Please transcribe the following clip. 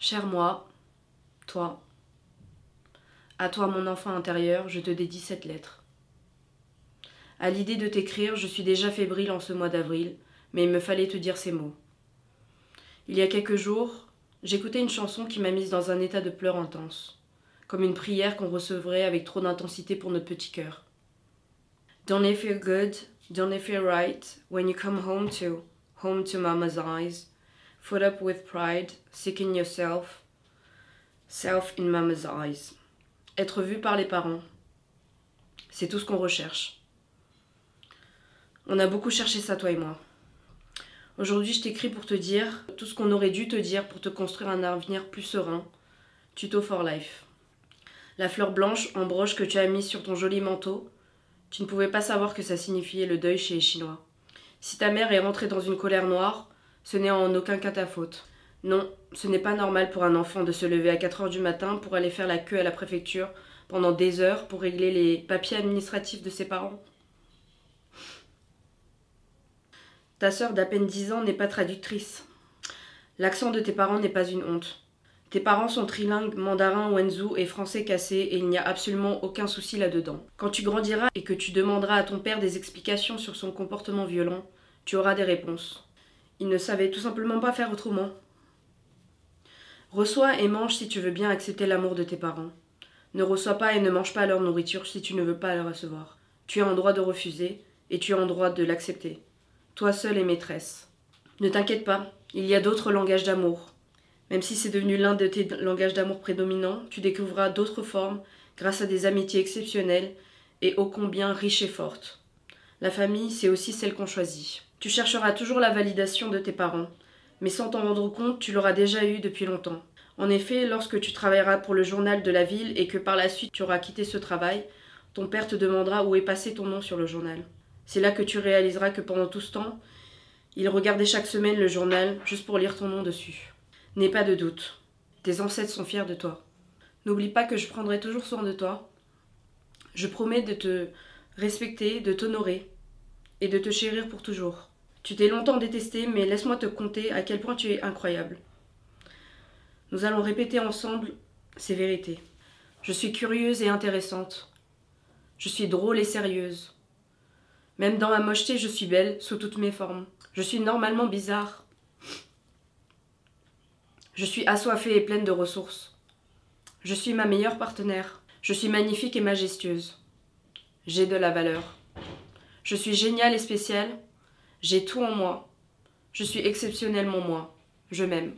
Cher moi, toi, à toi mon enfant intérieur, je te dédie cette lettre. À l'idée de t'écrire, je suis déjà fébrile en ce mois d'avril, mais il me fallait te dire ces mots. Il y a quelques jours, j'écoutais une chanson qui m'a mise dans un état de pleurs intense, comme une prière qu'on recevrait avec trop d'intensité pour notre petit cœur. Don't it feel good, don't it feel right, when you come home to, home to mama's eyes, foot up with pride, seeking yourself, self in mama's eyes. Être vu par les parents, c'est tout ce qu'on recherche. On a beaucoup cherché ça, toi et moi. Aujourd'hui, je t'écris pour te dire tout ce qu'on aurait dû te dire pour te construire un avenir plus serein. Tuto for life. La fleur blanche en broche que tu as mise sur ton joli manteau, tu ne pouvais pas savoir que ça signifiait le deuil chez les Chinois. Si ta mère est rentrée dans une colère noire, ce n'est en aucun cas ta faute. Non, ce n'est pas normal pour un enfant de se lever à 4 heures du matin pour aller faire la queue à la préfecture pendant des heures pour régler les papiers administratifs de ses parents. Ta sœur d'à peine 10 ans n'est pas traductrice. L'accent de tes parents n'est pas une honte. Tes parents sont trilingues, mandarin, wenzhou et français cassé et il n'y a absolument aucun souci là-dedans. Quand tu grandiras et que tu demanderas à ton père des explications sur son comportement violent, tu auras des réponses. Il ne savait tout simplement pas faire autrement. Reçois et mange si tu veux bien accepter l'amour de tes parents. Ne reçois pas et ne mange pas leur nourriture si tu ne veux pas la recevoir. Tu es en droit de refuser et tu es en droit de l'accepter toi seule est maîtresse. Ne t'inquiète pas, il y a d'autres langages d'amour. Même si c'est devenu l'un de tes langages d'amour prédominants, tu découvriras d'autres formes grâce à des amitiés exceptionnelles et ô combien riches et fortes. La famille, c'est aussi celle qu'on choisit. Tu chercheras toujours la validation de tes parents, mais sans t'en rendre compte, tu l'auras déjà eue depuis longtemps. En effet, lorsque tu travailleras pour le journal de la ville et que par la suite tu auras quitté ce travail, ton père te demandera où est passé ton nom sur le journal. C'est là que tu réaliseras que pendant tout ce temps, il regardait chaque semaine le journal juste pour lire ton nom dessus. N'aie pas de doute. Tes ancêtres sont fiers de toi. N'oublie pas que je prendrai toujours soin de toi. Je promets de te respecter, de t'honorer et de te chérir pour toujours. Tu t'es longtemps détesté, mais laisse-moi te conter à quel point tu es incroyable. Nous allons répéter ensemble ces vérités. Je suis curieuse et intéressante. Je suis drôle et sérieuse. Même dans ma mocheté, je suis belle, sous toutes mes formes. Je suis normalement bizarre. Je suis assoiffée et pleine de ressources. Je suis ma meilleure partenaire. Je suis magnifique et majestueuse. J'ai de la valeur. Je suis géniale et spéciale. J'ai tout en moi. Je suis exceptionnellement moi. Je m'aime.